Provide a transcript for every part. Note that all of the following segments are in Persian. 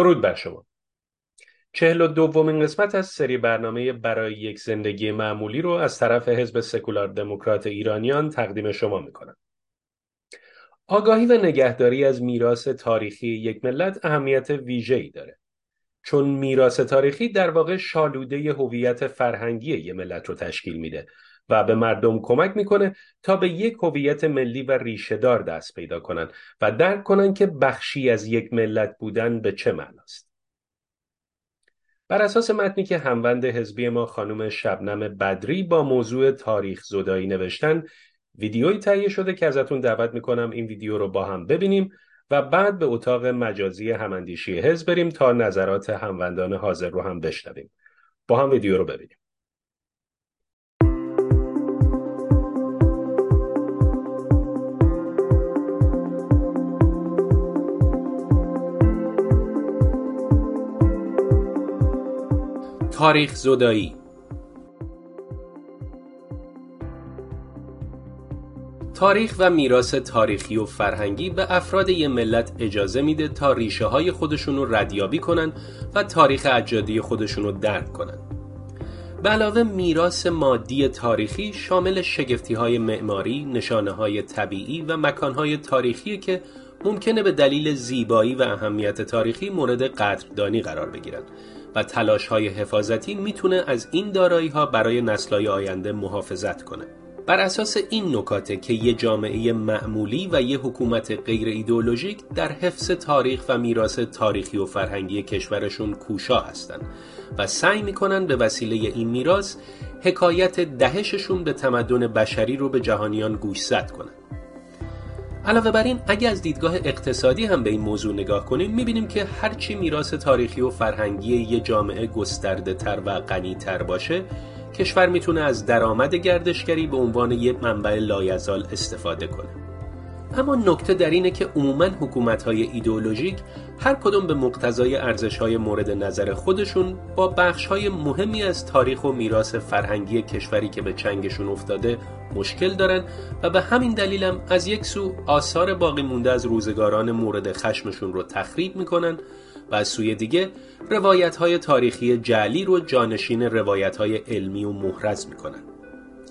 درود بر شما. چهل و دومین قسمت از سری برنامه برای یک زندگی معمولی رو از طرف حزب سکولار دموکرات ایرانیان تقدیم شما می‌کنم. آگاهی و نگهداری از میراث تاریخی یک ملت اهمیت ویژه‌ای داره. چون میراث تاریخی در واقع شالوده هویت فرهنگی یک ملت رو تشکیل میده و به مردم کمک می‌کنه تا به یک هویت ملی و ریشهدار دست پیدا کنن و درک کنن که بخشی از یک ملت بودن به چه معناست. بر اساس متنی که هموند حزبی ما خانم شبنم بدری با موضوع تاریخ زدایی نوشتن ویدیویی تهیه شده که ازتون دعوت می‌کنم این ویدیو رو با هم ببینیم و بعد به اتاق مجازی هماندیشی حزب بریم تا نظرات هموندان حاضر رو هم بشنویم. با هم ویدیو رو ببینیم. تاریخ زدایی تاریخ و میراث تاریخی و فرهنگی به افراد یه ملت اجازه میده تا ریشه های خودشون رو ردیابی کنن و تاریخ اجادی خودشون رو درک کنن. به علاوه میراث مادی تاریخی شامل شگفتی های معماری، نشانه های طبیعی و مکان های تاریخی که ممکنه به دلیل زیبایی و اهمیت تاریخی مورد قدردانی قرار بگیرند و تلاش های حفاظتی می‌تونه از این دارایی ها برای نسلهای آینده محافظت کنه. بر اساس این نکاته که یه جامعه معمولی و یه حکومت غیر ایدئولوژیک در حفظ تاریخ و میراث تاریخی و فرهنگی کشورشون کوشا هستند و سعی می‌کنن به وسیله این میراث حکایت دهششون به تمدن بشری رو به جهانیان گوشزد کنند. علاوه بر این اگه از دیدگاه اقتصادی هم به این موضوع نگاه کنیم می‌بینیم که هرچی میراث تاریخی و فرهنگی یه جامعه گسترده تر و غنی تر باشه کشور می‌تونه از درآمد گردشگری به عنوان یک منبع لایزال استفاده کنه. اما نکته در اینه که عموما حکومت های ایدئولوژیک هر کدوم به مقتضای ارزش های مورد نظر خودشون با بخش های مهمی از تاریخ و میراث فرهنگی کشوری که به چنگشون افتاده مشکل دارن و به همین دلیلم از یک سو آثار باقی مونده از روزگاران مورد خشمشون رو تخریب می‌کنن و از سوی دیگه روایت های تاریخی جعلی رو جانشین روایت های علمی و محرز می‌کنن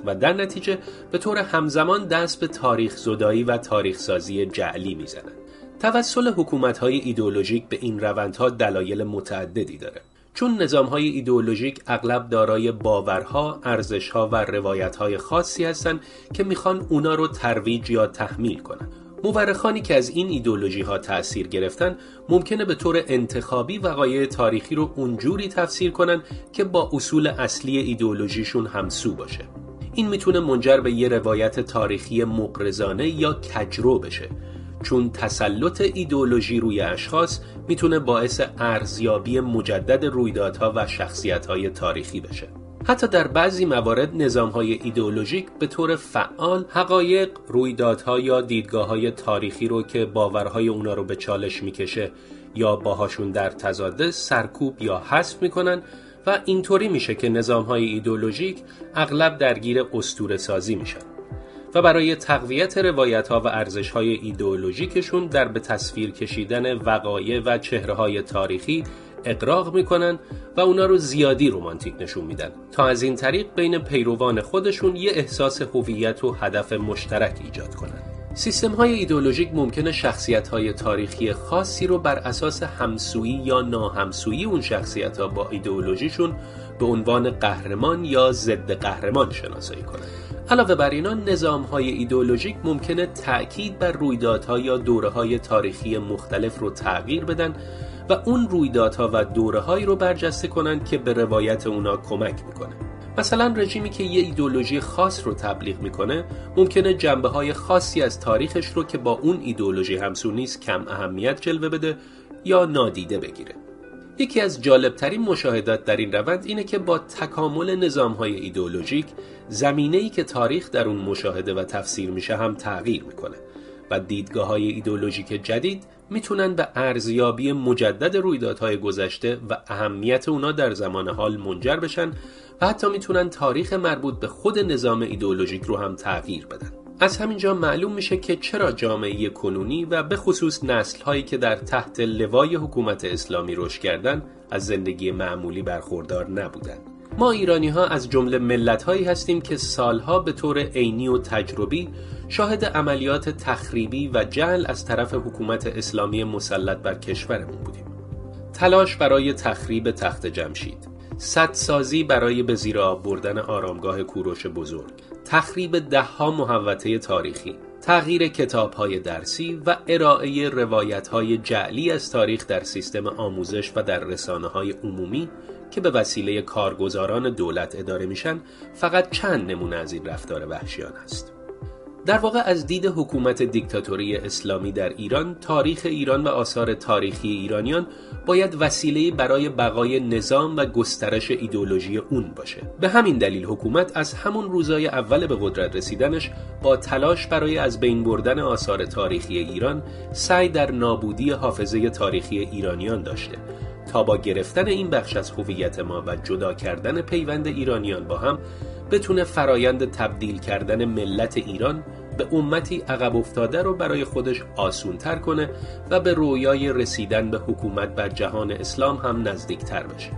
و در نتیجه به طور همزمان دست به تاریخ زدایی و تاریخ سازی جعلی می‌زنند. توسل حکومت های ایدئولوژیک به این روندها دلایل متعددی داره. چون نظام های ایدئولوژیک اغلب دارای باورها، ارزشها و روایتهای خاصی هستند که می‌خوان اونا رو ترویج یا تحمیل کنن. مورخانی که از این ایدولوژی ها تأثیر گرفتن ممکنه به طور انتخابی وقایع تاریخی رو اونجوری تفسیر کنن که با اصول اصلی ایدولوژیشون همسو باشه. این می‌تونه منجر به یه روایت تاریخی مقرزانه یا کجرو بشه چون تسلط ایدولوژی روی اشخاص می‌تونه باعث ارزیابی مجدد رویدادها و شخصیتهای تاریخی بشه. حتی در بعضی موارد نظام های ایدئولوژیک به طور فعال حقایق، رویدادها یا دیدگاه های تاریخی رو که باورهای اونا رو به چالش می‌کشه یا باهاشون در تضاده سرکوب یا حذف می‌کنن و اینطوری میشه که نظام های ایدولوژیک اغلب درگیر استور سازی میشن. و برای تقویت روایت ها و ارزش های ایدئولوژیکشون در به تصویر کشیدن وقایع و چهره های تاریخی اقراق می‌کنن و اونا رو زیادی رومانتیک نشون میدن تا از این طریق بین پیروان خودشون یه احساس هویت و هدف مشترک ایجاد کنن سیستم های ایدئولوژیک ممکنه شخصیت های تاریخی خاصی رو بر اساس همسویی یا ناهمسویی اون شخصیت ها با ایدئولوژیشون به عنوان قهرمان یا ضد قهرمان شناسایی کنند. علاوه بر اینا نظام های ایدئولوژیک ممکنه تأکید بر رویدادها یا دوره های تاریخی مختلف رو تغییر بدن و اون رویدادها و دوره هایی رو برجسته کنند که به روایت اونا کمک می‌کنه. مثلا رژیمی که یه ایدولوژی خاص رو تبلیغ می‌کنه ممکنه جنبه های خاصی از تاریخش رو که با اون ایدولوژی همسو نیست کم اهمیت جلوه بده یا نادیده بگیره. یکی از جالبترین مشاهدات در این روند اینه که با تکامل نظام های ایدئولوژیک زمینه ای که تاریخ در اون مشاهده و تفسیر میشه هم تغییر می‌کنه و دیدگاه های ایدئولوژیک جدید می‌تونن به ارزیابی مجدد رویدادهای گذشته و اهمیت اونا در زمان حال منجر بشن و حتی می‌تونن تاریخ مربوط به خود نظام ایدئولوژیک رو هم تغییر بدن. از همینجا معلوم میشه که چرا جامعه کنونی و به خصوص نسل هایی که در تحت لوای حکومت اسلامی رشد کردن از زندگی معمولی برخوردار نبودند. ما ایرانی ها از جمله ملت هایی هستیم که سالها به طور عینی و تجربی شاهد عملیات تخریبی و جهل از طرف حکومت اسلامی مسلط بر کشورمون بودیم. تلاش برای تخریب تخت جمشید سدسازی برای به زیر آب بردن آرامگاه کوروش بزرگ تخریب دهها محوطه تاریخی تغییر کتاب های درسی و ارائه روایت های جعلی از تاریخ در سیستم آموزش و در رسانه های عمومی که به وسیله کارگزاران دولت اداره میشن فقط چند نمونه از این رفتار وحشیان است. در واقع از دید حکومت دیکتاتوری اسلامی در ایران تاریخ ایران و آثار تاریخی ایرانیان باید وسیله برای بقای نظام و گسترش ایدولوژی اون باشه. به همین دلیل حکومت از همون روزای اول به قدرت رسیدنش با تلاش برای از بین بردن آثار تاریخی ایران سعی در نابودی حافظه تاریخی ایرانیان داشته. تا با گرفتن این بخش از هویت ما و جدا کردن پیوند ایرانیان با هم بتونه فرایند تبدیل کردن ملت ایران به امتی عقب افتاده رو برای خودش آسونتر کنه و به رویای رسیدن به حکومت بر جهان اسلام هم نزدیکتر بشه.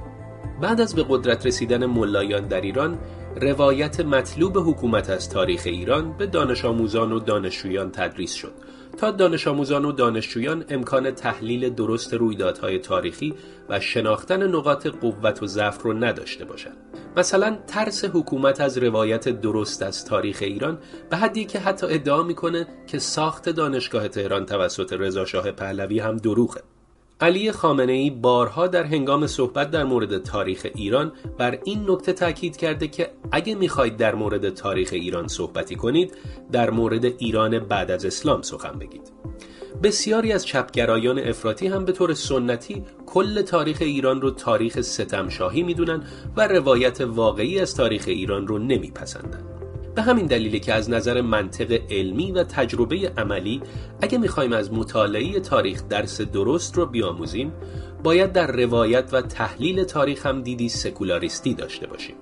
بعد از به قدرت رسیدن ملایان در ایران روایت مطلوب حکومت از تاریخ ایران به دانش آموزان و دانشجویان تدریس شد تا دانش آموزان و دانشجویان امکان تحلیل درست رویدادهای تاریخی و شناختن نقاط قوت و ضعف رو نداشته باشند. مثلا ترس حکومت از روایت درست از تاریخ ایران به حدی که حتی ادعا می‌کنه که ساخت دانشگاه تهران توسط رضا شاه پهلوی هم دروغه. علی خامنه ای بارها در هنگام صحبت در مورد تاریخ ایران بر این نکته تاکید کرده که اگه می‌خواهید در مورد تاریخ ایران صحبتی کنید در مورد ایران بعد از اسلام سخن بگید. بسیاری از چپگرایان افراطی هم به طور سنتی کل تاریخ ایران رو تاریخ ستمشاهی می‌دونن و روایت واقعی از تاریخ ایران رو نمیپسندن. به همین دلیلی که از نظر منطق علمی و تجربه عملی اگه می‌خوایم از مطالعه تاریخ درس درست رو بیاموزیم باید در روایت و تحلیل تاریخ هم دیدی سکولاریستی داشته باشیم.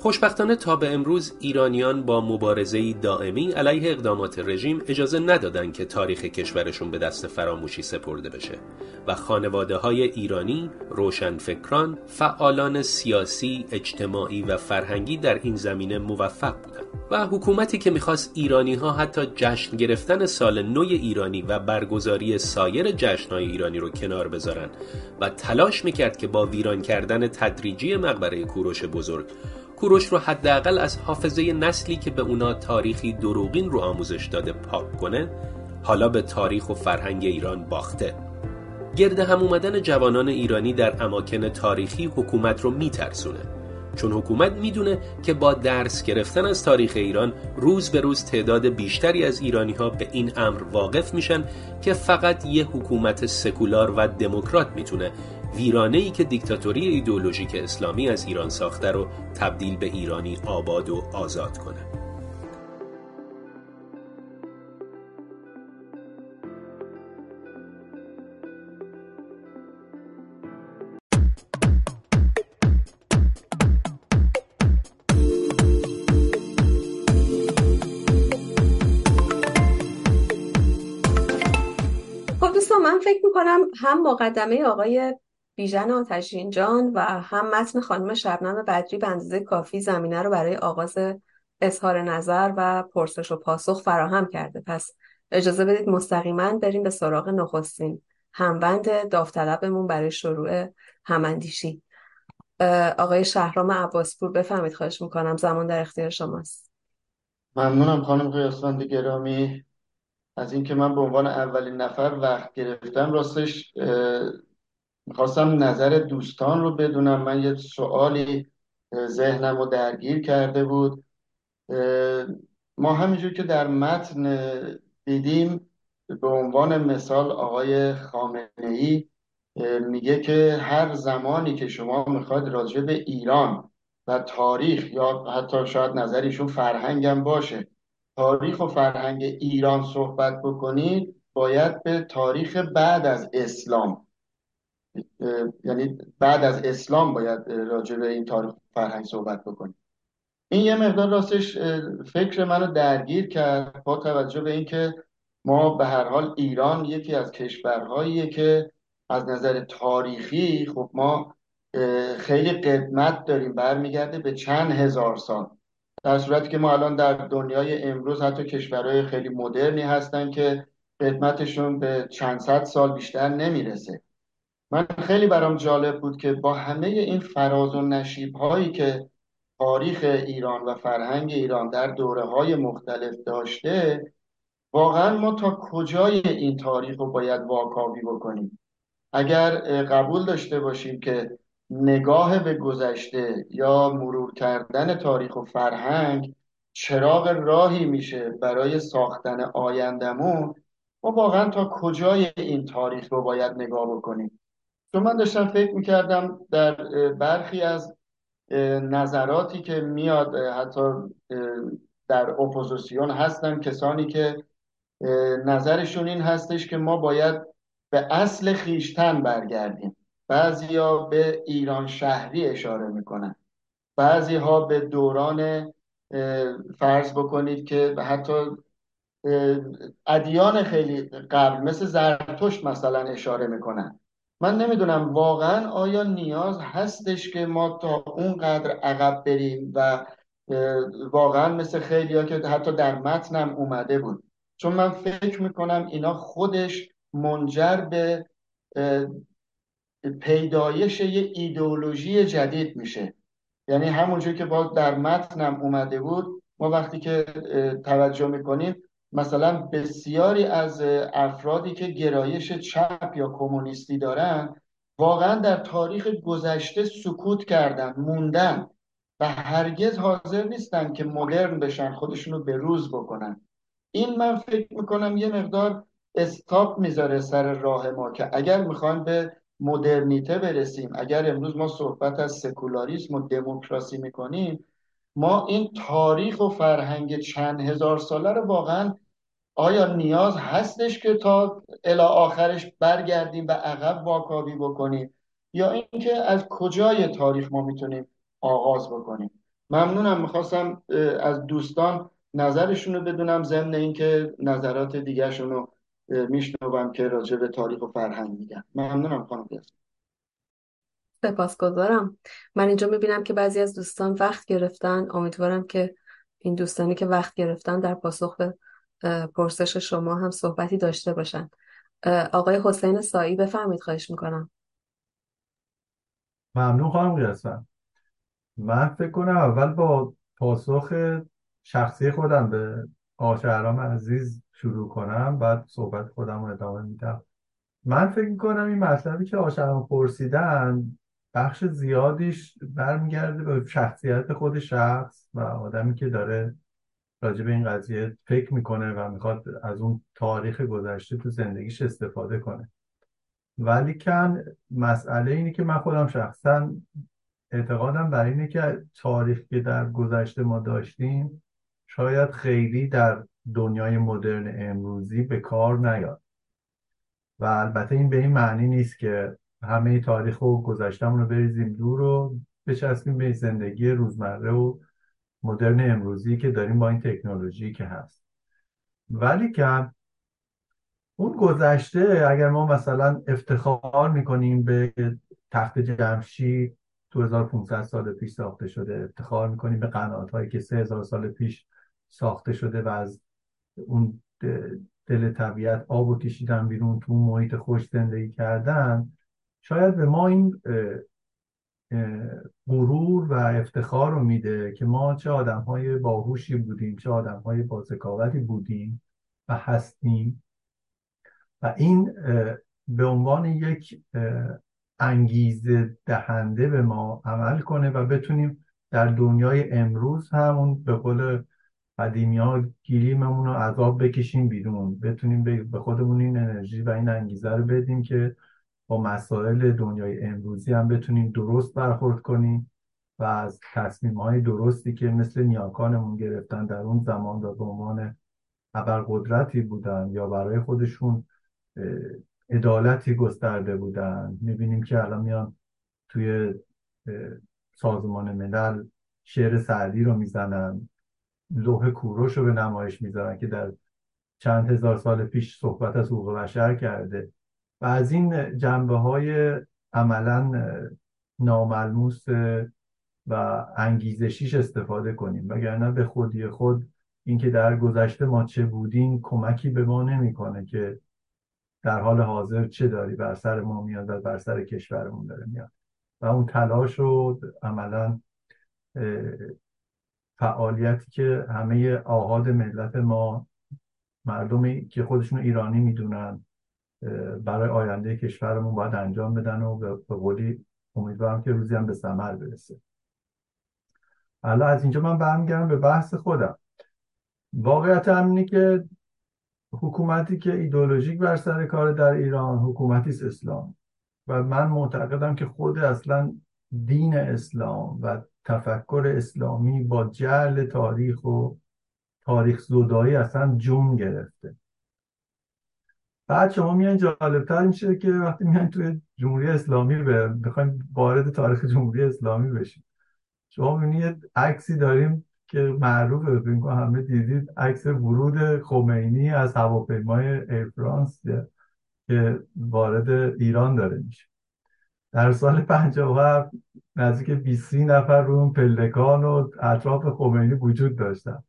خوشبختانه تا به امروز ایرانیان با مبارزه دائمی علیه اقدامات رژیم اجازه ندادن که تاریخ کشورشون به دست فراموشی سپرده بشه و خانواده های ایرانی، روشنفکران، فعالان سیاسی، اجتماعی و فرهنگی در این زمینه موفق بودند. و حکومتی که می‌خواست ایرانی ها حتی جشن گرفتن سال نو ایرانی و برگزاری سایر جشنهای ایرانی رو کنار بذارن و تلاش می‌کرد که با ویران کردن تدریجی مقبره کوروش بزرگ کوروش رو حداقل از حافظه نسلی که به اونا تاریخی دروغین رو آموزش داده پاک کنه حالا به تاریخ و فرهنگ ایران باخته. گرد هم اومدن جوانان ایرانی در اماکن تاریخی حکومت رو میترسونه چون حکومت می‌دونه که با درس گرفتن از تاریخ ایران روز به روز تعداد بیشتری از ایرانی ها به این امر واقف میشن که فقط یه حکومت سکولار و دموکرات می‌تونه ویرانه‌ای که دیکتاتوری ایدئولوژیک اسلامی از ایران ساخته رو تبدیل به ایرانی آباد و آزاد کنه. خب من فکر می‌کنم هم مقدمه آقای بیژن آتشین جان و هم متن خانم شبنم بدری به اندازه کافی زمینه رو برای آغاز اظهار نظر و پرسش و پاسخ فراهم کرده. پس اجازه بدید مستقیما بریم به سراغ نخستین همبند داوطلبمون برای شروع هماندیشی. آقای شهرام عباسپور بفهمید خواهش می‌کنم زمان در اختیار شماست. ممنونم خانم قیاسفند گرامی. از اینکه من به عنوان اولین نفر وقت گرفتم راستش می‌خواستم نظر دوستان رو بدونم. من یه سوالی ذهنم رو درگیر کرده بود. ما همینجور که در متن دیدیم به عنوان مثال آقای خامنه ای میگه که هر زمانی که شما می‌خواید راجع به ایران و تاریخ یا حتی شاید نظریشون فرهنگم باشه تاریخ و فرهنگ ایران صحبت بکنید باید به تاریخ بعد از اسلام یعنی بعد از اسلام باید راجع به این تاریخ فرهنگ صحبت بکنید این یه مقدار راستش فکر منو درگیر کرد با توجه به اینکه ما به هر حال ایران یکی از کشورهاییه که از نظر تاریخی خب ما خیلی قدمت داریم برمیگرده به چند هزار سال. در صورتی که ما الان در دنیای امروز حتی کشورهای خیلی مدرنی هستن که قدمتشون به چند صد سال بیشتر نمی‌رسه. من خیلی برام جالب بود که با همه این فراز و نشیب هایی که تاریخ ایران و فرهنگ ایران در دوره های مختلف داشته واقعا ما تا کجای این تاریخ رو باید واکاوی بکنیم؟ اگر قبول داشته باشیم که نگاه به گذشته یا مرور کردن تاریخ و فرهنگ چراغ راهی میشه برای ساختن آیندمون ما واقعا تا کجای این تاریخ رو باید نگاه بکنیم؟ چون من داشتم فکر می‌کردم در برخی از نظراتی که میاد حتی در اپوزیسیون هستن کسانی که نظرشون این هستش که ما باید به اصل خیشتن برگردیم. بعضیا به ایران شهری اشاره می‌کنن. بعضی ها به دوران فرض بکنید که حتی ادیان خیلی قبل مثل زرتشت مثلا اشاره می‌کنن. من نمی‌دونم واقعا آیا نیاز هستش که ما تا اونقدر عقب بریم و واقعا مثل خیلی ها که حتی در متنم اومده بود. چون من فکر می‌کنم اینا خودش منجر به پیدایش یه ایدئولوژی جدید میشه. یعنی همونجور که با در متنم اومده بود ما وقتی که توجه می‌کنیم مثلا بسیاری از افرادی که گرایش چپ یا کمونیستی دارن واقعا در تاریخ گذشته سکوت کردن موندن و هرگز حاضر نیستن که مدرن بشن خودشونو به روز بکنن. این من فکر می‌کنم یه مقدار استاپ می‌ذاره سر راه ما که اگر می‌خوایم به مدرنیته برسیم اگر امروز ما صحبت از سکولاریسم و دموکراسی می‌کنیم ما این تاریخ و فرهنگ چند هزار ساله رو واقعا آیا نیاز هستش که تا الی آخرش برگردیم و عقب واکاوی بکنیم؟ یا اینکه از کجای تاریخ ما می‌تونیم آغاز بکنیم؟ ممنونم می‌خواستم از دوستان نظرشون رو بدونم ضمن اینکه نظرات دیگرشون رو میشنوم که راجع به تاریخ و فرهنگ میگن. ممنونم خانم سپاسگزارم. من اینجا می‌بینم که بعضی از دوستان وقت گرفتن. امیدوارم که این دوستانی که وقت گرفتن در پاسخ به پرسش شما هم صحبتی داشته باشن. آقای حسین سایی بفرمید خواهش می‌کنم. ممنون خانم قیاسفند من فکر کنم اول با پاسخ شخصی خودم به آقا عزیز شروع کنم بعد صحبت خودم رو ادامه میدم. من فکر کنم این مطلبی که آقا پرسیدن بخش زیادیش برمیگرده به شخصیت خود شخص و آدمی که داره راجع به این قضیه فکر می‌کنه و می‌خواد از اون تاریخ گذشته تو زندگیش استفاده کنه. ولی کن مسئله اینه که من خودم شخصا اعتقادم بر اینه که تاریخ که در گذشته ما داشتیم شاید خیلی در دنیای مدرن امروزی به کار نیاد. و البته این به این معنی نیست که همه تاریخ و گذشتمون رو بریزیم دور و بچسبیم به زندگی روزمره و مدرن امروزی که داریم با این تکنولوژی که هست. ولی که اون گذشته اگر ما مثلا افتخار می‌کنیم به تخت جمشید 2500 سال پیش ساخته شده افتخار می‌کنیم به قنات هایی که 3000 سال پیش ساخته شده و از اون دل طبیعت آب و کشیدن بیرون تو محیط خوش زندگی کردن شاید به ما این غرور و افتخار رو میده که ما چه آدم های باهوشی بودیم چه آدم های بازکاوتی بودیم و هستیم. و این به عنوان یک انگیزه دهنده به ما عمل کنه و بتونیم در دنیای امروز همون به قول قدیمی ها گیریممون رو عذاب بکشیم بیرون. بتونیم به خودمون این انرژی و این انگیزه رو بدیم که با مسائل دنیای امروزی هم بتونیم درست برخورد کنیم و از تصمیم های درستی که مثل نیاکانمون گرفتن در اون زمان و به عنوان قدرتی بودن یا برای خودشون عدالتی گسترده بودن. می‌بینیم که الان میان توی سازمان ملل شعر سعدی رو می‌زنن لوح کوروش رو به نمایش می‌ذارن که در چند هزار سال پیش صحبت از حقوق بشر کرده. و از این جنبه های عملا ناملموس و انگیزشیش استفاده کنیم. وگرنه به خودی خود اینکه در گذشته ما چه بودیم کمکی به ما نمی‌کنه که در حال حاضر چه داری بر سر ما میاد و بر سر کشورمون داره میاد. و اون تلاش رو عملا فعالیتی که همه آهاد ملت ما مردمی که خودشون ایرانی می‌دونن برای آینده کشورمون باید انجام بدن و به قولی امیدوارم که روزی هم به ثمر برسه. حالا از اینجا من برمیگردم به بحث خودم. واقعیت هم که حکومتی که ایدولوژیک بر سر کار در ایران حکومتی اسلام. و من معتقدم که خود اصلا دین اسلام و تفکر اسلامی با جعل تاریخ و تاریخ زدایی اصلا جون گرفته. بعد شما میان جالبتر میشه که وقتی میان توی جمهوری اسلامی بخوایم وارد تاریخ جمهوری اسلامی بشیم. شما می‌بینید عکسی داریم که معروفه فکر همه دیدید. عکس ورود خمینی از هواپیمای ایر فرانس که وارد ایران داره میشه. در سال 57 نزدیک 20 نفر رو اون پلکان و اطراف خمینی وجود داشتن.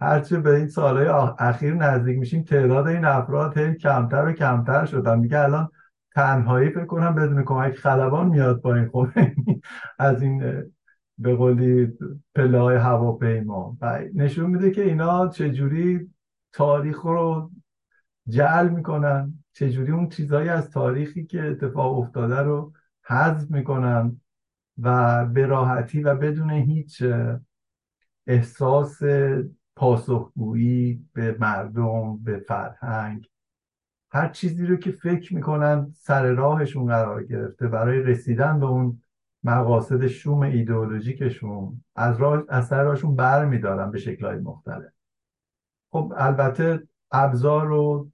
هرچه به این سالهای اخیر نزدیک میشیم تعداد این افراد هی کمتر و کمتر شدن. میگه الان تنهایی فکر کنم بدون کمک خلبان میاد با این خمینی از این به قولی پله های هواپیما. و نشون میده که اینا چجوری تاریخ رو جعل می‌کنن چجوری اون چیزهایی از تاریخی که اتفاق افتاده رو حذف می‌کنن و به راحتی و بدون هیچ احساس پاسخگویی به مردم به فرهنگ هر چیزی رو که فکر می‌کنن سر راهشون قرار گرفته برای رسیدن به اون مقاصد شوم ایدئولوژیکشون از راه از سر راهشون بر میدارن به شکلهای مختلف. خب البته ابزار و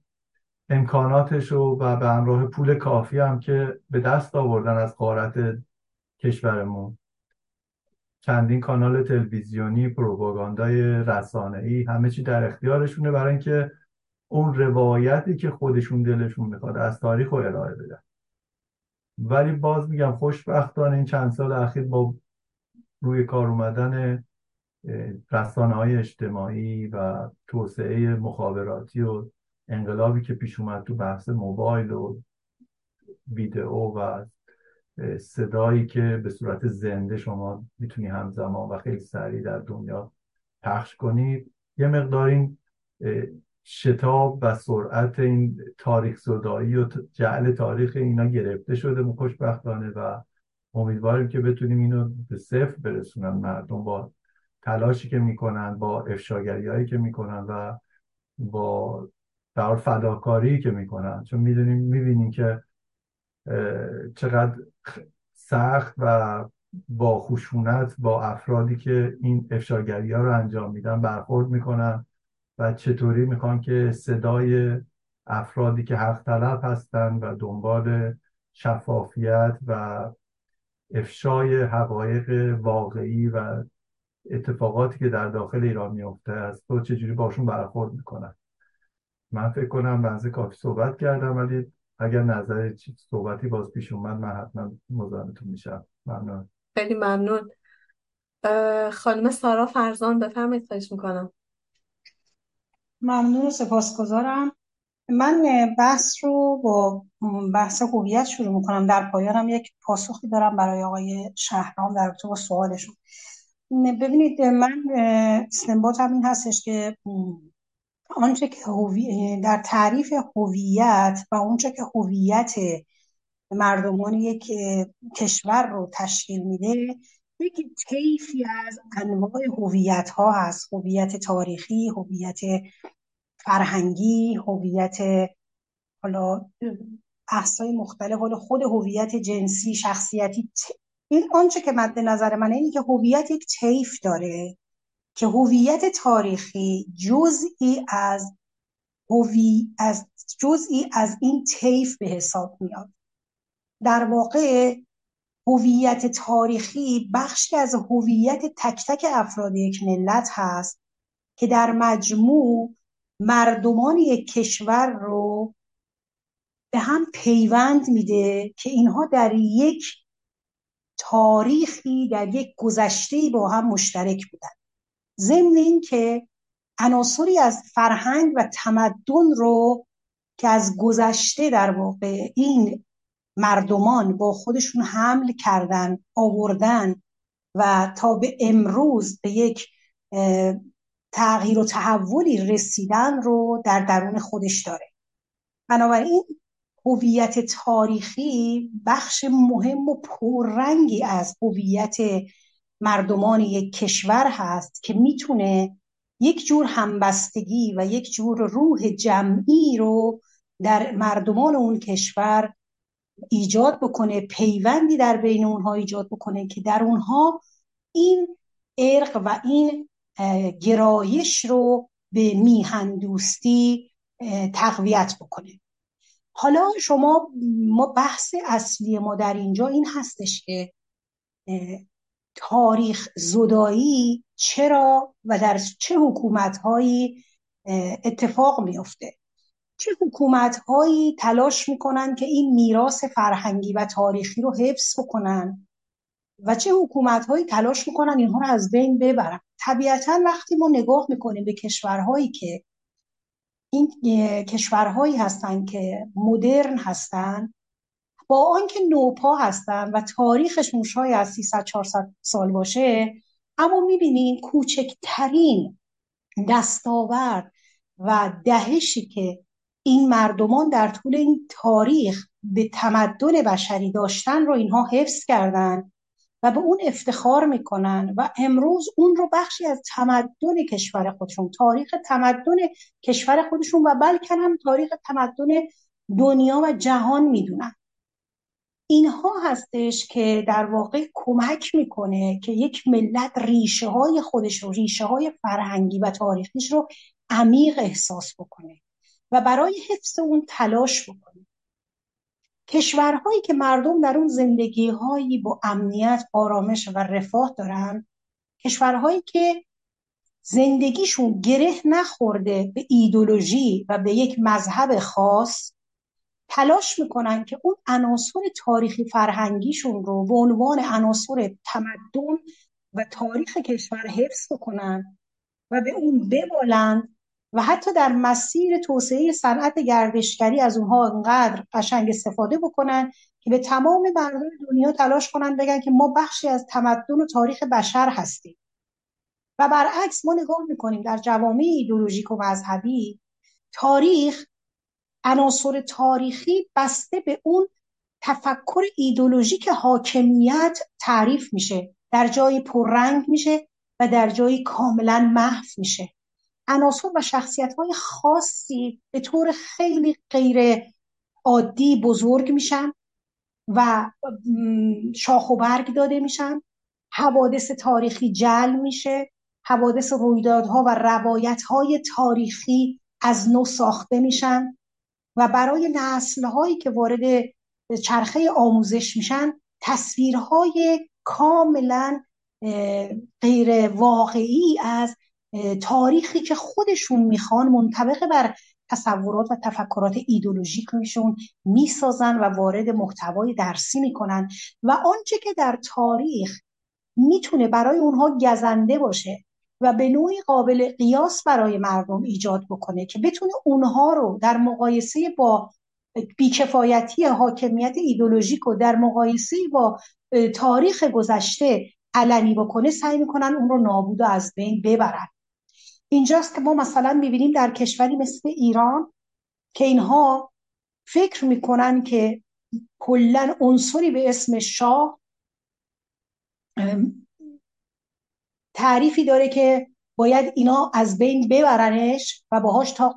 امکاناتش و به همراه پول کافی هم که به دست آوردن از قارت کشورمون چندین کانال تلویزیونی پروپاگاندای رسانه‌ای همه چی در اختیارشونه برای اینکه اون روایتی که خودشون دلشون می‌خواد از تاریخ رو ارائه بدن. ولی باز میگم خوشبختانه این چند سال اخیر با روی کار اومدن رسانه های اجتماعی و توسعه مخابراتی و انقلابی که پیش اومد تو بحث موبایل و ویدئو و صدایی که به صورت زنده شما می‌تونی همزمان و خیلی سریع در دنیا پخش کنید یه مقدار این شتاب و سرعت این تاریخ زدایی و جعل تاریخ اینا گرفته شده خوشبختانه و امیدواریم که بتونیم اینو به صفر برسونن مردم با تلاشی که می‌کنن با افشاگری هایی که می‌کنن و با در فداکاری که می‌کنن. چون می‌دونیم می‌بینیم که چقدر سخت و با خشونت با افرادی که این افشاگری ها رو انجام میدن برخورد می‌کنن و چطوری می‌خوان که صدای افرادی که حق طلب هستن و دنبال شفافیت و افشای حقایق واقعی و اتفاقاتی که در داخل ایران میفته است تو چجوری باشون برخورد می‌کنن؟ من فکر کنم بحث کافی صحبت کردم ولی اگر نظر صحبتی باز پیش اومد من حتما مزاحمتون میشم. ممنون. خیلی ممنون. خانم سارا فرزان بفرمایید خواهش می‌کنم. ممنون و سپاسگزارم. من بحث رو با بحث هویت شروع می‌کنم. در پایانم یک پاسخی دارم برای آقای شهرام در رابطه با سوالشون. ببینید من استنباطم این هستش که آنچه که در تعریف هویت و آنچه که هویت مردمان یک کشور رو تشکیل میده یک طیفی از انواع هویت ها هست. هویت تاریخی هویت فرهنگی هویت حالا بحث‌های مختلف حالا خود هویت جنسی شخصیتی این آنچه که مد نظر من اینه که هویت یک طیف داره. که هویت تاریخی جزئی از هوی از جزئی از این طیف به حساب میاد. در واقع هویت تاریخی بخشی از هویت تک تک افراد یک ملت هست که در مجموع مردمان یک کشور رو به هم پیوند میده که اینها در یک تاریخی در یک گذشته با هم مشترک بودن. ضمن اینکه عناصری از فرهنگ و تمدن رو که از گذشته در واقع این مردمان با خودشون حمل کردن آوردن و تا به امروز به یک تغییر و تحولی رسیدن رو در درون خودش داره. بنابراین هویت تاریخی بخش مهم و پررنگی از هویت مردمان یک کشور هست که می‌تونه یک جور همبستگی و یک جور روح جمعی رو در مردمان اون کشور ایجاد بکنه پیوندی در بین اونها ایجاد بکنه که در اونها این ارق و این گرایش رو به میهندوستی تقویت بکنه. حالا شما ما بحث اصلی ما در اینجا این هستش که تاریخ زدایی چرا و در چه حکومتهایی اتفاق میفته چه حکومتهایی تلاش می‌کنن که این میراث فرهنگی و تاریخی رو حفظ بکنن؟ و چه حکومتهایی تلاش می‌کنن اینها رو از بین ببرن؟ طبیعتا وقتی ما نگاه می‌کنیم به کشورهایی که این کشورهایی هستن که مدرن هستن با آنکه نوپا هستن و تاریخشون شاید از 300 400 سال باشه اما می‌بینین کوچکترین دستاورد و دهشی که این مردمان در طول این تاریخ به تمدن بشری داشتن رو اینها حفظ کردن و به اون افتخار می‌کنن و امروز اون رو بخشی از تمدن کشور خودشون تاریخ تمدن کشور خودشون و بلکه هم تاریخ تمدن دنیا و جهان می‌دونن. اینها هستش که در واقع کمک می‌کنه که یک ملت ریشه های خودش رو ریشه های فرهنگی و تاریخیش رو عمیق احساس بکنه و برای حفظ اون تلاش بکنه. کشورهایی که مردم در اون زندگی هایی با امنیت آرامش و رفاه دارن کشورهایی که زندگیشون گره نخورده به ایدولوژی و به یک مذهب خاص تلاش می‌کنن که اون عناصر تاریخی فرهنگیشون رو به عنوان عناصر تمدن و تاریخ کشور حفظ بکنن و به اون ببالند و حتی در مسیر توسعه صنعت گردشگری از اونها انقدر قشنگ استفاده بکنن که به تمام مردم دنیا تلاش کنن بگن که ما بخشی از تمدن و تاریخ بشر هستیم. و برعکس ما نگاه می‌کنیم در جوامع ایدولوژیک و مذهبی تاریخ عناصر تاریخی بسته به اون تفکر ایدولوژیک حاکمیت تعریف میشه. در جایی پررنگ میشه و در جایی کاملا محو میشه. عناصر و شخصیت های خاصی به طور خیلی غیر عادی بزرگ میشن و شاخ و برگ داده میشن. حوادث تاریخی جل میشه. حوادث رویدادها و روایت های تاریخی از نو ساخته میشن. و برای نسلهایی که وارد چرخه آموزش میشن تصویرهای کاملا غیر واقعی از تاریخی که خودشون می‌خوان منطبق بر تصورات و تفکرات ایدولوژیکشون می‌سازن و وارد محتوای درسی می‌کنن. و آنچه که در تاریخ می‌تونه برای اونها گزنده باشه و به نوعی قابل قیاس برای مردم ایجاد بکنه که بتونه اونها رو در مقایسه با بیکفایتی حاکمیت ایدولوژیک و در مقایسه با تاریخ گذشته علنی بکنه سعی می‌کنن اون رو نابود و از بین ببرن. اینجاست که ما مثلا می‌بینیم در کشوری مثل ایران که اینها فکر می‌کنن که کلا عنصری به اسم شاه تعریفی داره که باید اینا از بین ببرنش و باهاش تا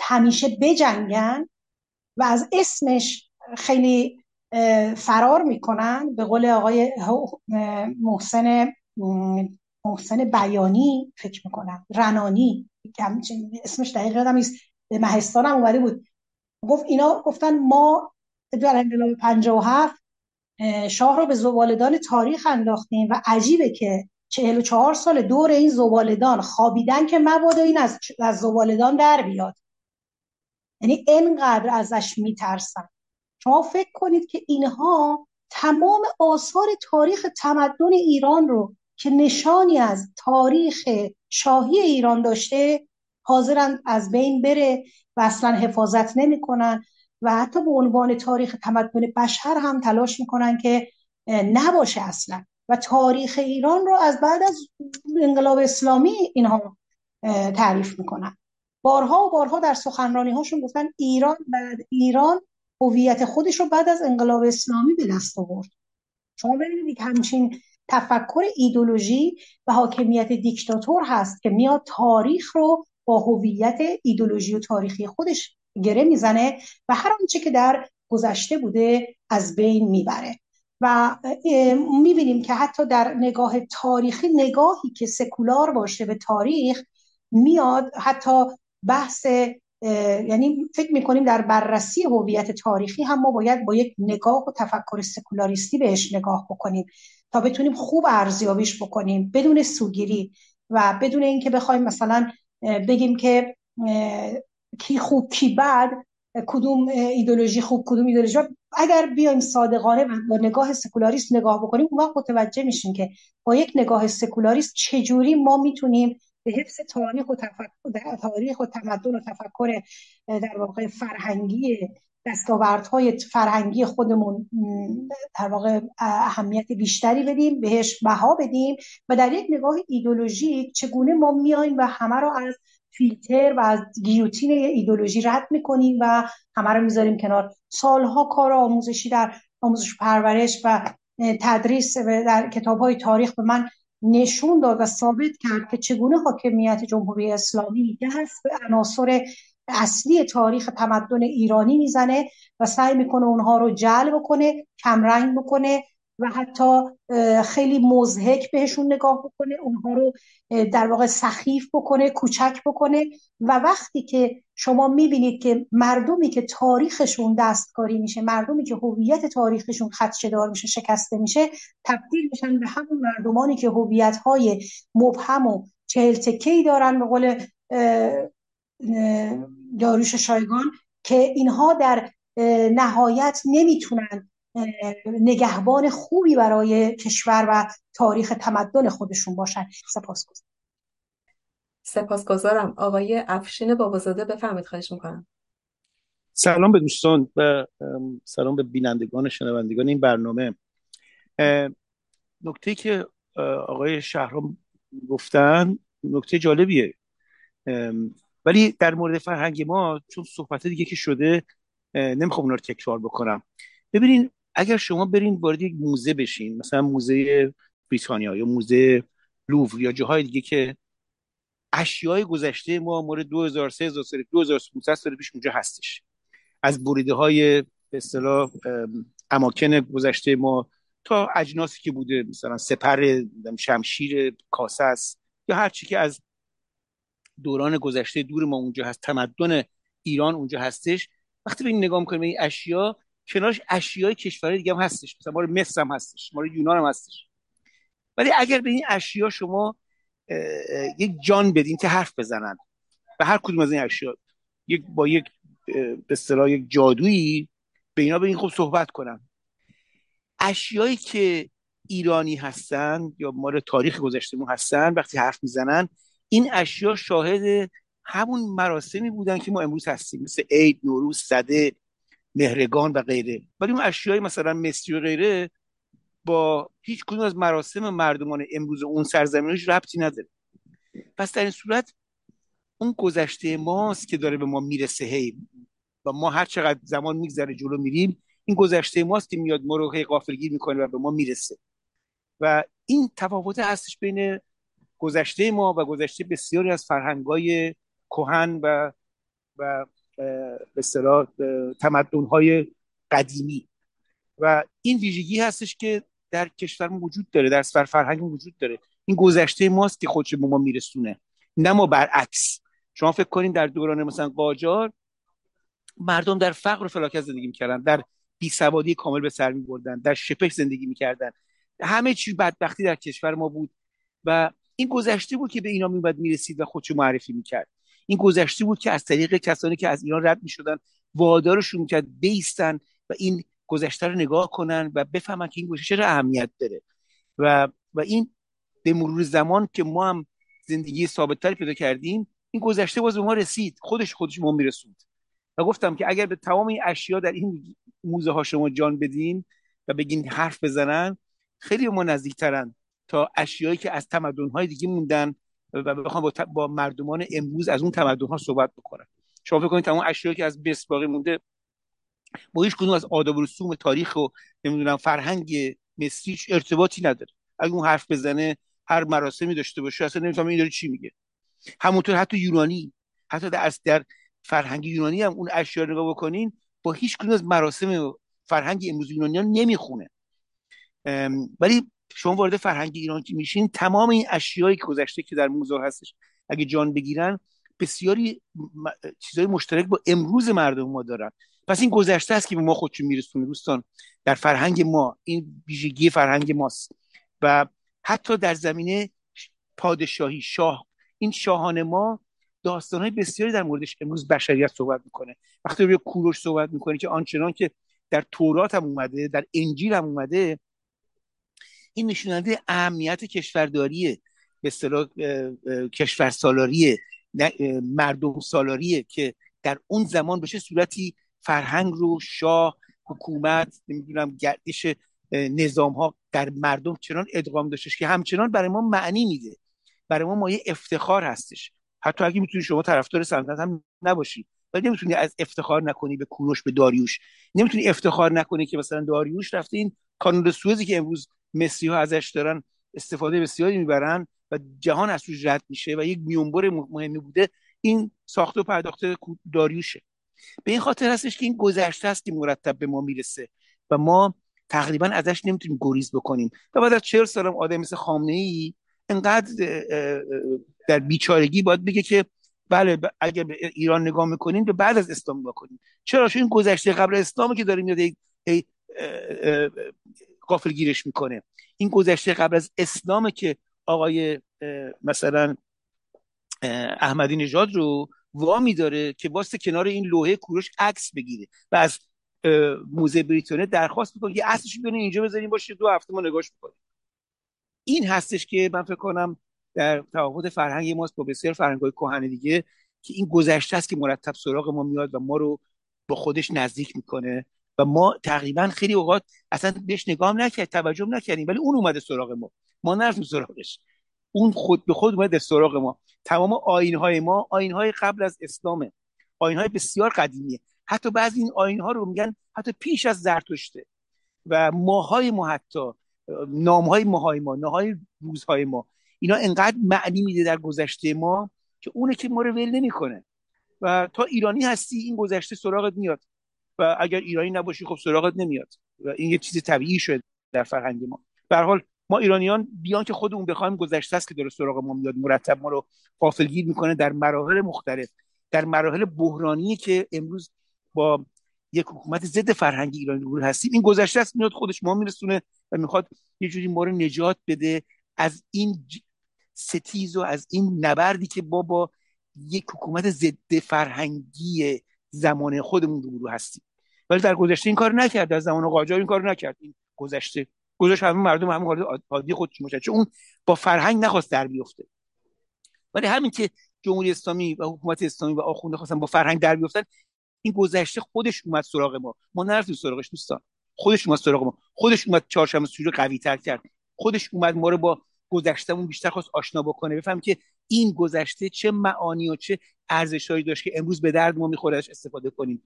همیشه بجنگن و از اسمش خیلی فرار می‌کنن به قول آقای محسن محسن بیانی فکر می‌کنم رنانی اسمش دقیق یادم نیست مهستان هم اومده بود. گفت اینا گفتن ما در انقلاب 57 شاه رو به زبالدان تاریخ انداختیم و عجیبه که 44 سال دور این زبالدان خوابیدن که مبادا این از از زبالدان در بیاد. یعنی انقدر ازش میترسن شما فکر کنید که اینها تمام آثار تاریخ تمدن ایران رو که نشانی از تاریخ شاهی ایران داشته حاضرن از بین بره و اصلا حفاظت نمی‌کنن و حتی به عنوان تاریخ تمدن بشر هم تلاش می‌کنن که نباشه اصلا. و تاریخ ایران رو از بعد از انقلاب اسلامی اینها تعریف می‌کنن. بارها و بارها در سخنرانی هاشون گفتن ایران بعد ایران هویت خودش رو بعد از انقلاب اسلامی به دست آورد. شما ببینید همچین تفکر ایدولوژی و حاکمیت دیکتاتور هست که میاد تاریخ رو با هویت ایدولوژی و تاریخی خودش گره می‌زنه و هر آنچه که در گذشته بوده از بین می‌بره. و می‌بینیم که حتی در نگاه تاریخی نگاهی که سکولار باشه به تاریخ میاد حتی بحث یعنی فکر می‌کنیم در بررسی هویت تاریخی هم ما باید با یک نگاه و تفکر سکولاریستی بهش نگاه بکنیم تا بتونیم خوب ارزیابیش بکنیم بدون سوگیری و بدون اینکه بخوایم مثلا بگیم که کی خوب کی بد کدوم ایدولوژی خوب کدوم ایدولوژی اگر بیایم صادقانه با نگاه سکولاریست نگاه بکنیم اون وقت متوجه میشیم که با یک نگاه سکولاریست چجوری ما می‌تونیم به حفظ تاریخ و تفکر تاریخ و تمدن و تفکر در واقع فرهنگی دستاوردهای فرهنگی خودمون در واقع اهمیت بیشتری بدیم بهش بها بدیم و در یک نگاه ایدولوژیک چگونه ما میایم و همه رو از فیلتر و از گیوتین ایدولوژی رد می‌کنیم و همه رو می‌ذاریم کنار. سالها کار آموزشی در آموزش پرورش و تدریس در کتاب های تاریخ به من نشون داد و ثابت کرد که چگونه حاکمیت جمهوری اسلامی دست به عناصر اصلی تاریخ تمدن ایرانی می‌زنه و سعی می‌کنه اونها رو جلب کنه کمرنگ بکنه و حتی خیلی مزهک بهشون نگاه بکنه اونها رو در واقع سخیف بکنه کوچک بکنه. و وقتی که شما می‌بینید که مردمی که تاریخشون دستکاری میشه مردمی که هویت تاریخشون خدشدار میشه شکسته میشه تبدیل میشن به همون مردمانی که هویت های مبهم و چهل دارن به قول داروش شایگان که اینها در نهایت نمی‌تونن نگهبان خوبی برای کشور و تاریخ تمدن خودشون باشن. سپاسگزارم. سپاسگزارم. آقای افشین بابازاده بفهمید خواهش می‌کنم. سلام به دوستان و سلام به بینندگان شنوندگان این برنامه. نکته که آقای شهرام گفتن نکته جالبیه. ولی در مورد فرهنگ ما چون صحبت دیگه که شده نمی‌خوام اونا رو تکرار بکنم. ببینین اگر شما برین وارد یک موزه بشین مثلا موزه بریتانیا یا موزه لوور یا جاهای دیگه که اشیای گذشته ما مورد 2000 3000 سال 2500 سال پیش اونجا هستش. از بریده های به اصطلاح اماکن گذشته ما تا اجناسی که بوده مثلا سپر شمشیر کاسه است یا هر چی که از دوران گذشته دور ما اونجا هست تمدن ایران اونجا هستش. وقتی به این نگاه می‌کنیم این اشیا کنارش اشیای کشورهای دیگه هم هستش. مثلا مال مصر هم هستش مال یونان هم هستش. ولی اگر به این اشیا شما یک جان بدین که حرف بزنن. به هر کدوم از این اشیا یک با یک به اصطلاح یک جادویی به اینا به این خوب صحبت کنم اشیایی که ایرانی هستن یا مال تاریخ گذشتهمون هستن وقتی حرف می‌زنن این اشیا شاهد همون مراسمی بودن که ما امروز هستیم. مثل عید نوروز صده. مهرگان و غیره. ولی اون اشیای مثلا مصری و غیره با هیچ کدوم از مراسم مردمان امروز اون سرزمینش ربطی نداره. پس در این صورت اون گذشته ماست که داره به ما می‌رسه. هی و ما هر چقدر زمان میگذره جلو میریم این گذشته ماست که میاد ما رو هی غافلگیر می‌کنه و به ما می‌رسه. و این تفاوت هستش بین گذشته ما و گذشته بسیاری از فرهنگای کهن و و به اصطلاح تمدن‌های قدیمی. و این ویژگی هستش که در کشور وجود داره در سفر فرهنگ وجود داره. این گذشته ماست که خودش به ما میرسونه نه ما برعکس. شما فکر کنین در دوران مثلا قاجار مردم در فقر و فلاکت زندگی می‌کردن در بیسوادی کامل به سر میبردن در شپش زندگی می‌کردن. همه چیز بدبختی در کشور ما بود و این گذشته بود که به اینا میباید می‌رسید و خودشو معرفی می‌کرد. این گذشته بود که از طریق کسانی که از ایران رد می‌شدن وادارشون می‌کرد بیستن و این گذشته رو نگاه کنن و بفهمن که این گذشته چرا اهمیت داره. و و این به مرور زمان که ما هم زندگی ثابتتری پیدا کردیم این گذشته باز به ما رسید. خودش خودش ما میرسوند. و گفتم که اگر به تمام این اشیا در این موزه ها شما جان بدین و بگین حرف بزنن خیلی به ما نزدیکترن تا اشیایی که از تمدن های دیگه موندن و بخوام با, با مردمان امروز از اون تمدن ها صحبت بکنن شما فکر کنید تمام اشیایی که از بس باقی مونده با هیچ کدوم از آداب و رسوم تاریخ و نمی‌دونم فرهنگ مصریش ارتباطی نداره. اگه اون حرف بزنه هر مراسمی داشته باشه اصلا نمی‌فهمم این داره چی میگه. همونطور حتی یونانی حتی در در فرهنگ یونانی هم اون اشیا نگاه بکنین با هیچ کدوم از مراسم فرهنگ امروز یونانیان نمی‌خونه. ولی شما وارد فرهنگ ایران میشین تمام این اشیایی که گذشته که در موزه هستش اگه جان بگیرن بسیاری چیزهای مشترک با امروز مردم ما دارن. پس این گذشته است که به ما خودشون میرسونه دوستان. در فرهنگ ما این ویژگی فرهنگ ماست. و حتی در زمینه پادشاهی شاه. این شاهان ما های بسیاری در موردش امروز بشریت صحبت می‌کنه. وقتی روی کوروش صحبت می‌کنه که آنچنان که در تورات هم اومده در انجیل هم اومده این نشوننده اهمیت کشورداریه به اصطلاح کشور سالاریه مردم سالاریه که در اون زمان به صورتی فرهنگ رو شاه حکومت نمی‌دونم گردش نظام ها در مردم چنان ادغام داشتش که همچنان برای ما معنی میده. برای ما مایه افتخار هستش. حتی اگه می‌تونی شما طرفدار سلطنت هم نباشی ولی نمی‌تونی از افتخار نکنی به کوروش به داریوش. نمی‌تونی افتخار نکنی که مثلا داریوش رفته این کانون سوئزی که امروز مسی ها ازش دارن استفاده بسیاری می‌برن و جهان از روش رد میشه و یک میونبر مهمی بوده. این ساخته و پرداخته داریوشه. به این خاطر هستش که این گذشته است که مرتب به ما می‌رسه و ما تقریبا ازش نمی‌تونیم گریز بکنیم. و بعد از چهل سالم آدم مثل خامنه ای انقدر در بیچارگی باید بگه که بله اگر به ایران نگاه می‌کنین به بعد از اسلام نگاه کنین. چرا؟ چون این گذشته قبل اسلامی که داریم یاد قافل گیرش می‌کنه. این گذشته قبل از اسلام که آقای مثلا احمدی نژاد رو وامی داره که واسه کنار این لوحه کوروش عکس بگیره و از موزه بریتانیا درخواست می‌کنه که اصلش بیانه اینجا بذاریم باشه دو هفته ما نگاش می‌کنیم. این هستش که من فکر کنم در تفاوت فرهنگ ماست با بسیار فرهنگ‌های کهن دیگه که این گذشته است که مرتب سراغ ما میاد و ما رو با خودش نزدیک می‌کنه. و ما تقریبا خیلی اوقات اصلا بهش نگاه نکرد توجه نکردیم ولی اون اومده سراغ ما. ما نرفتیم سراغش. اون خود به خود اومده سراغ ما. تمام آین های ما آین های قبل از اسلامه. آین های بسیار قدیمیه. حتی بعضی این آین ها رو میگن حتی پیش از زرتشته. و ماهای ما حتی نام های ماهای ما نهای روزهای ما. اینا انقدر معنی میده در گذشته ما که اونه که ما رو ول نمی‌کنه. و تا ایرانی هستی این گذشته سراغت میاد. و اگر ایرانی نباشی خب سراغت نمیاد. و این یه چیز طبیعی شده در فرهنگ ما. به حال ما ایرانیان بیان که خودمون بخوایم گذشته است که داره سراغ ما میاد. مرتب ما رو غافلگیر می‌کنه در مراحل مختلف. در مراحل بحرانی که امروز با یک حکومت ضد فرهنگ ایرانی رو هستیم این گذشته است میاد خودش ما میرسونه و می‌خواد یه جوری ما رو نجات بده. از این ستیز و از این نبردی که با با یک حکومت ضد فرهنگی زمان خودمون رو هستیم. ولی در گذشته این کار نکرد. در زمان قاجار این کار نکرد. این گذشته گذاشت همه مردم همه عادی خودش میشه چون اون با فرهنگ نخواست در بیفته. ولی همین که جمهوری اسلامی و حکومت اسلامی و آخونده خواستن با فرهنگ در بیفتن این گذشته خودش اومد سراغ ما. ما نرفتیم سراغش دوستان. خودش اومد سراغ ما. خودش اومد چهارشنبه سوری قوی تر کرد. خودش اومد ما رو با گذشتهمون بیشتر خواست آشنا بکنه. بفهم که این گذشته چه معانی و چه ارزشهایی داشت که امروز به درد ما می‌خوره استفاده کنیم.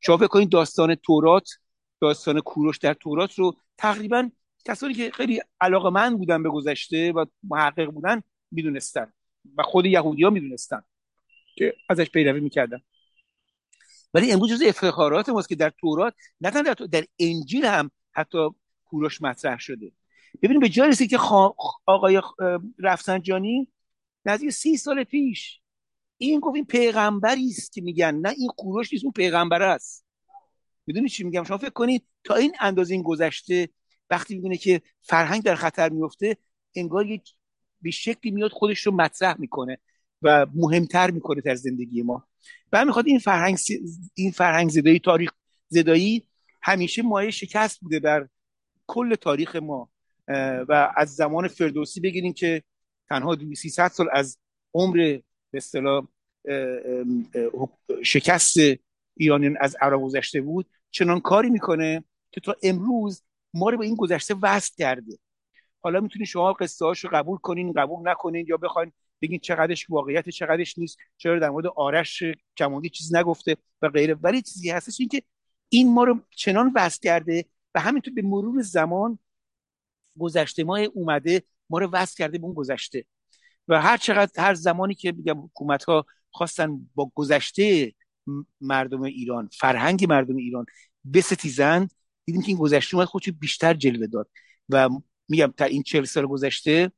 شما فکر کنید داستان تورات داستان کوروش در تورات رو تقریبا کسانی که خیلی علاقه من بودن به گذشته و محقق بودن می‌دونستن و خود یهودی ها می‌دونستن که ازش پیروی می‌کردن. ولی امروز جز افتخارات ماست که در تورات نه در, در انجیل هم حتی کوروش مطرح شده. ببینیم به جای که آقای رفسنجانی نزدیک سی سال پیش. این گفت این پیغمبری است که میگن نه این کوروش نیست اون پیغمبر است. می‌دونی چی میگم؟ شما فکر کنید تا این اندازه این گذشته وقتی می‌بینه که فرهنگ در خطر میفته انگار یک به شکلی میاد خودش رو مطرح می‌کنه و مهمتر می‌کنه در زندگی ما. و می‌خواد این فرهنگ این فرهنگ زدایی تاریخ زدایی همیشه مایه شکست بوده در کل تاریخ ما. و از زمان فردوسی بگیریم که تنها 300 سال از عمر به اصطلاح شکست ایرانیان از عرب گذشته بود چنان کاری می‌کنه که تا امروز ما رو به این گذشته وصل کرده. حالا می‌تونید شما قصه رو قبول کنین قبول نکنین یا بخواین بگین چقدرش واقعیت چقدرش نیست چرا در مورد آرش کمالی چیز نگفته و غیره. ولی چیزی هستش این که این ما رو چنان وصل کرده و همینطور به مرور زمان گذشته ما اومده ما رو وصل کرده به اون گذشته. و هر چقدر هر زمانی که میگم حکومت ها خواستن با گذشته مردم ایران فرهنگ مردم ایران بستیزن دیدیم که این گذشته اومد خودش بیشتر جلوه داد. و میگم تا این چهل سال گذشته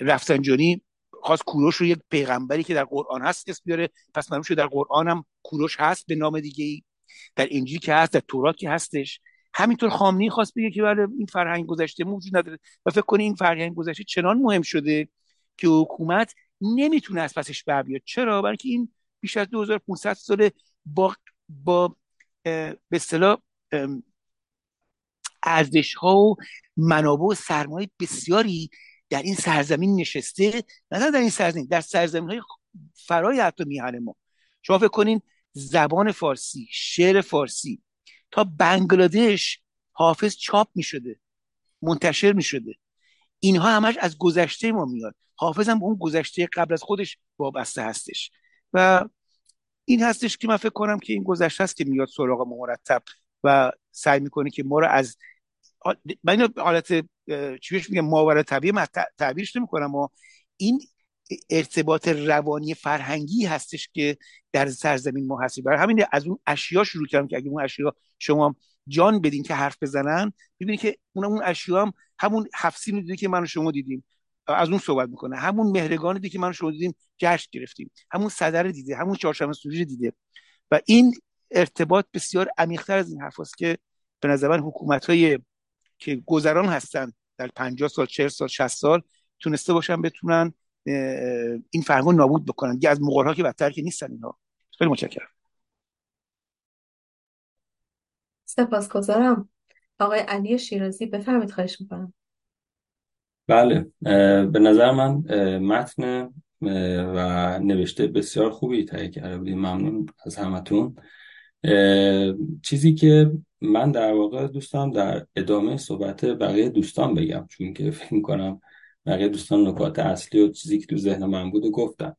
رفسنجانی خواست کوروش رو یک پیغمبری که در قرآن هست اسم بیاره. پس معلوم شد در قرآن هم کوروش هست به نام دیگه ای در انجیل که هست در تورات که هستش. همینطور خامنی خواست بگه که بله این فرهنگ گذشته موجود نداره و فکر کنی این فرهنگ گذشته چنان مهم شده که حکومت نمی‌تونه از پسش بر بیاد. چرا؟ برای این بیش از 2500 سال با با به اصطلاح ارزش ها و منابع و سرمایه بسیاری در این سرزمین نشسته نه در این سرزمین در سرزمین های فرای حتی میهن ما. شما فکر کنین زبان فارسی شعر فارسی تا بنگلادش حافظ چاپ می شده منتشر می شده اینها همش از گذشته ما میاد. حافظ هم اون گذشته قبل از خودش وابسته هستش. و این هستش که من فکر کنم که این گذشته است که میاد سراغ ما مرتب و سعی می‌کنه که ما رو از من حالت چی میگم ماورا طبیعی من تعبیرش نمی‌کنم و این ارتباط روانی فرهنگی هستش که در سرزمین ما هستی برای همین از اون اشیا شروع کردم که اگه اون اشیا شما جان بدین که حرف بزنن ببینید که اون اون اشیا هم همون حفسی دیدی که من و شما دیدیم از اون صحبت می‌کنه. همون مهرگان دیدی که من و شما دیدیم جشن گرفتیم. همون صدر دیده همون چهارشنبه سوری دیده. و این ارتباط بسیار عمیقتر از این حرف که به نظر من حکومت های که گذران هستن در 50 سال 40 سال 60 سال تونسته باشن بتونن این فرهنگ نابود بکنن. دیگه از مغول ها که بدتر که نیستن اینها خیلی متشکرم. سپاسگزارم. آقای علی شیرازی بفرمایید خواهش می‌کنم. بله. به نظر من متن و نوشته بسیار خوبی تهیه کرده بودیم. ممنون از همتون. چیزی که من در واقع دوستم در ادامه صحبت بقیه دوستان بگم چون که فکر می‌کنم بقیه دوستان نکات اصلی و چیزی که تو ذهن من بود و گفتم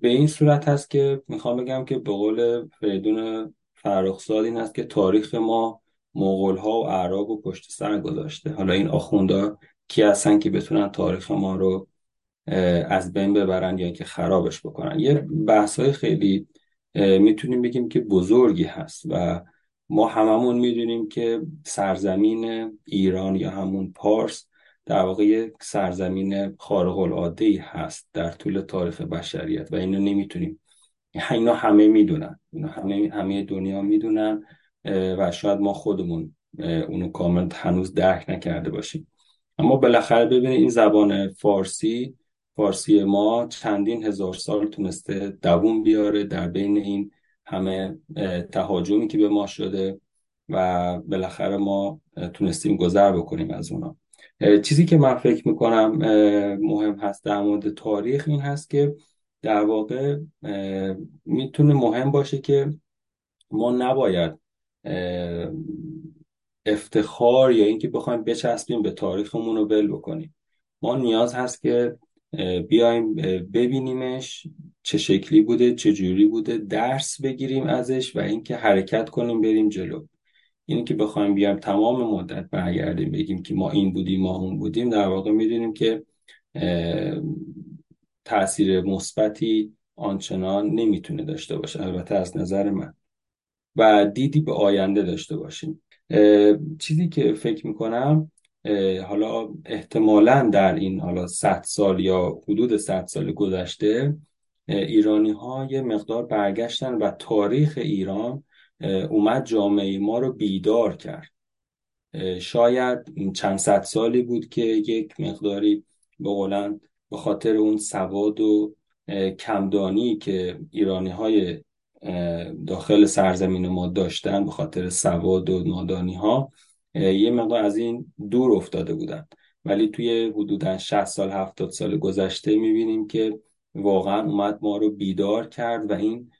به این صورت هست که می‌خوام بگم که به قول فریدون فرخزاد این هست که تاریخ ما مغول ها و اعراب و پشت سر گذاشته. حالا این آخوندا کی هستن که بتونن تاریخ ما رو از بین ببرن یا اینکه خرابش بکنن. یه بحث های خیلی می‌تونیم بگیم که بزرگی هست و ما هممون می‌دونیم که سرزمین ایران یا همون پارس در واقع یک سرزمین خارق العاده ای هست در طول تاریخ بشریت و اینو نمی‌تونیم اینا همه می‌دونن. اینا همه همه دنیا می‌دونن و شاید ما خودمون اونو کامل هنوز درک نکرده باشیم. اما بالاخره ببینید این زبان فارسی فارسی ما چندین هزار سال تونسته دووم بیاره در بین این همه تهاجمی که به ما شده و بالاخره ما تونستیم گذر بکنیم از اونا. چیزی که من فکر می‌کنم مهم هست در مورد تاریخ این هست که در واقع می‌تونه مهم باشه که ما نباید افتخار یا اینکه بخوایم بچسبیم به تاریخمون رو ول بکنیم. ما نیاز هست که بیایم ببینیمش چه شکلی بوده چه جوری بوده درس بگیریم ازش و اینکه حرکت کنیم بریم جلو. اینی که بخوایم بیایم تمام مدت برگردیم بگیم که ما این بودیم ما اون بودیم. در واقع می‌دونیم که تاثیر مثبتی آنچنان نمی‌تونه داشته باشه. البته از نظر من. و دیدی به آینده داشته باشیم. چیزی که فکر می‌کنم حالا احتمالا در این حالا 100 سال یا حدود 100 سال گذشته ایرانی ها یه مقدار برگشتن و تاریخ ایران اومد جامعه ما رو بیدار کرد. شاید چند صد سالی بود که یک مقداری به به خاطر اون سواد و کمدانی که ایرانی های داخل سرزمین ما داشتن به خاطر سواد و نادانی ها یه مقدار از این دور افتاده بودن. ولی توی حدودا 60 سال 70 سال گذشته می‌بینیم که واقعا اومد ما رو بیدار کرد و این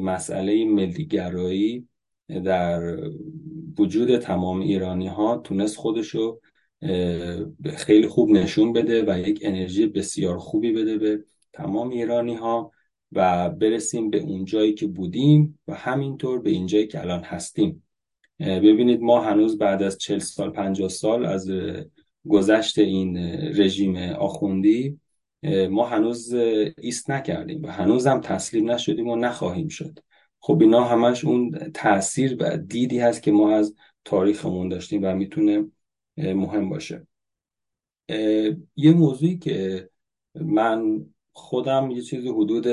مسئله ملیگرایی در وجود تمام ایرانی ها تونست خودشو خیلی خوب نشون بده و یک انرژی بسیار خوبی بده به تمام ایرانی ها و برسیم به اون جایی که بودیم و همینطور به این جایی که الان هستیم. ببینید ما هنوز بعد از 40 سال 50 سال از گذشت این رژیم آخوندی ما هنوز ایست نکردیم و هنوز هم تسلیم نشدیم و نخواهیم شد. خب اینا همش اون تاثیر و دیدی هست که ما از تاریخمون داشتیم و می‌تونه مهم باشه. یه موضوعی که من خودم یه چیزی حدود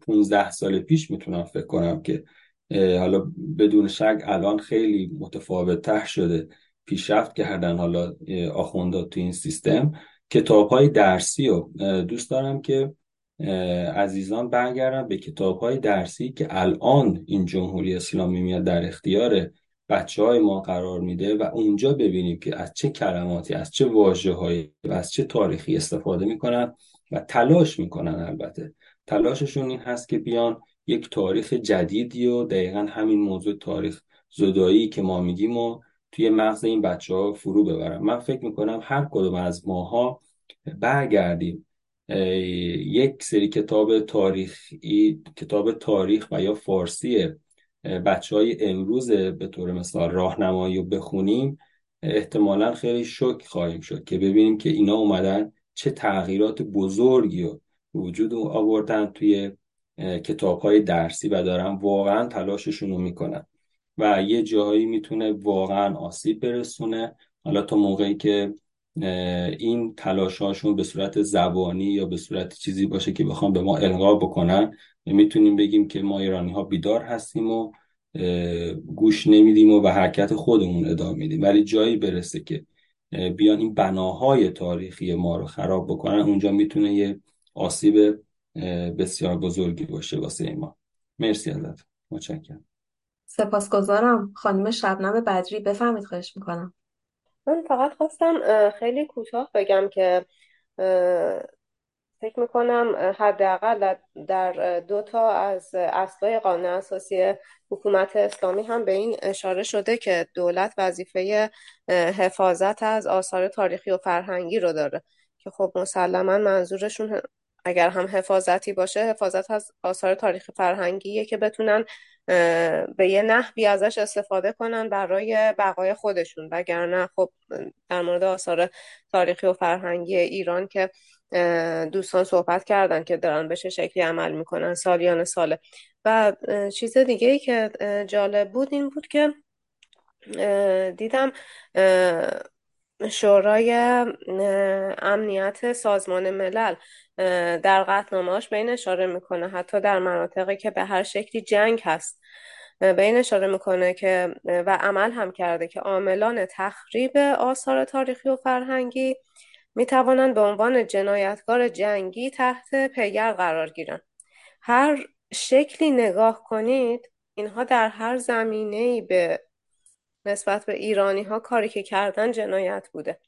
15 سال پیش می‌تونم فکر کنم که حالا بدون شک الان خیلی متفاوت تر شده پیشرفت کردن حالا آخوندا تو این سیستم. کتاب های درسی و دوست دارم که عزیزان برگردن به کتاب های درسی که الان این جمهوری اسلامی میاد در اختیار بچه های ما قرار میده و اونجا ببینیم که از چه کلماتی از چه واجه هایی و از چه تاریخی استفاده می‌کنن و تلاش می‌کنن البته. تلاششون این هست که بیان یک تاریخ جدیدی و دقیقا همین موضوع تاریخ زدایی که ما میگیم و توی مغز این بچه ها فرو ببرن. من فکر می‌کنم هر کدوم از ماها برگردیم یک سری کتاب تاریخی کتاب تاریخ و یا فارسی بچه های امروز به طور مثال راهنمایی رو بخونیم احتمالا خیلی شک خواهیم شد که ببینیم که اینا اومدن چه تغییرات بزرگی رو وجود آوردن توی کتاب های درسی و دارن واقعا تلاششون رو می‌کنن. و یه جایی می‌تونه واقعا آسیب برسونه. حالا تا موقعی که این تلاش هاشون به صورت زبانی یا به صورت چیزی باشه که بخوام به ما القا بکنن می‌تونیم بگیم که ما ایرانی ها بیدار هستیم و گوش نمیدیم و به حرکت خودمون ادامه میدیم. ولی جایی برسه که بیان این بناهای تاریخی ما رو خراب بکنن اونجا می‌تونه یه آسیب بسیار بزرگی باشه واسه ما مرسی ازت. متشکرم. سپاسگزارم. خانم شبنم بدری بفهمید خواهش می‌کنم. من فقط خواستم خیلی کوتاه بگم که فکر می‌کنم حداقل در دو تا از اصلای قانون اساسی حکومت اسلامی هم به این اشاره شده که دولت وظیفه حفاظت از آثار تاریخی و فرهنگی رو داره. که خب مسلما منظورشون اگر هم حفاظتی باشه حفاظت از آثار تاریخی فرهنگیه که بتونن به یه نحوی ازش استفاده کنن برای بقای خودشون. وگرنه خب در مورد آثار تاریخی و فرهنگی ایران که دوستان صحبت کردن که دارن به چه شکلی عمل می‌کنن سالیان ساله. و چیز دیگه ای که جالب بود این بود که دیدم شورای امنیت سازمان ملل در قطنامهاش به این اشاره می‌کنه. حتی در مناطقی که به هر شکلی جنگ هست به این اشاره می‌کنه که و عمل هم کرده که عاملان تخریب آثار تاریخی و فرهنگی می توانند به عنوان جنایتکار جنگی تحت پیگر قرار گیرند. هر شکلی نگاه کنید اینها در هر زمینه به نسبت به ایرانی ها کاری که کردن جنایت بوده.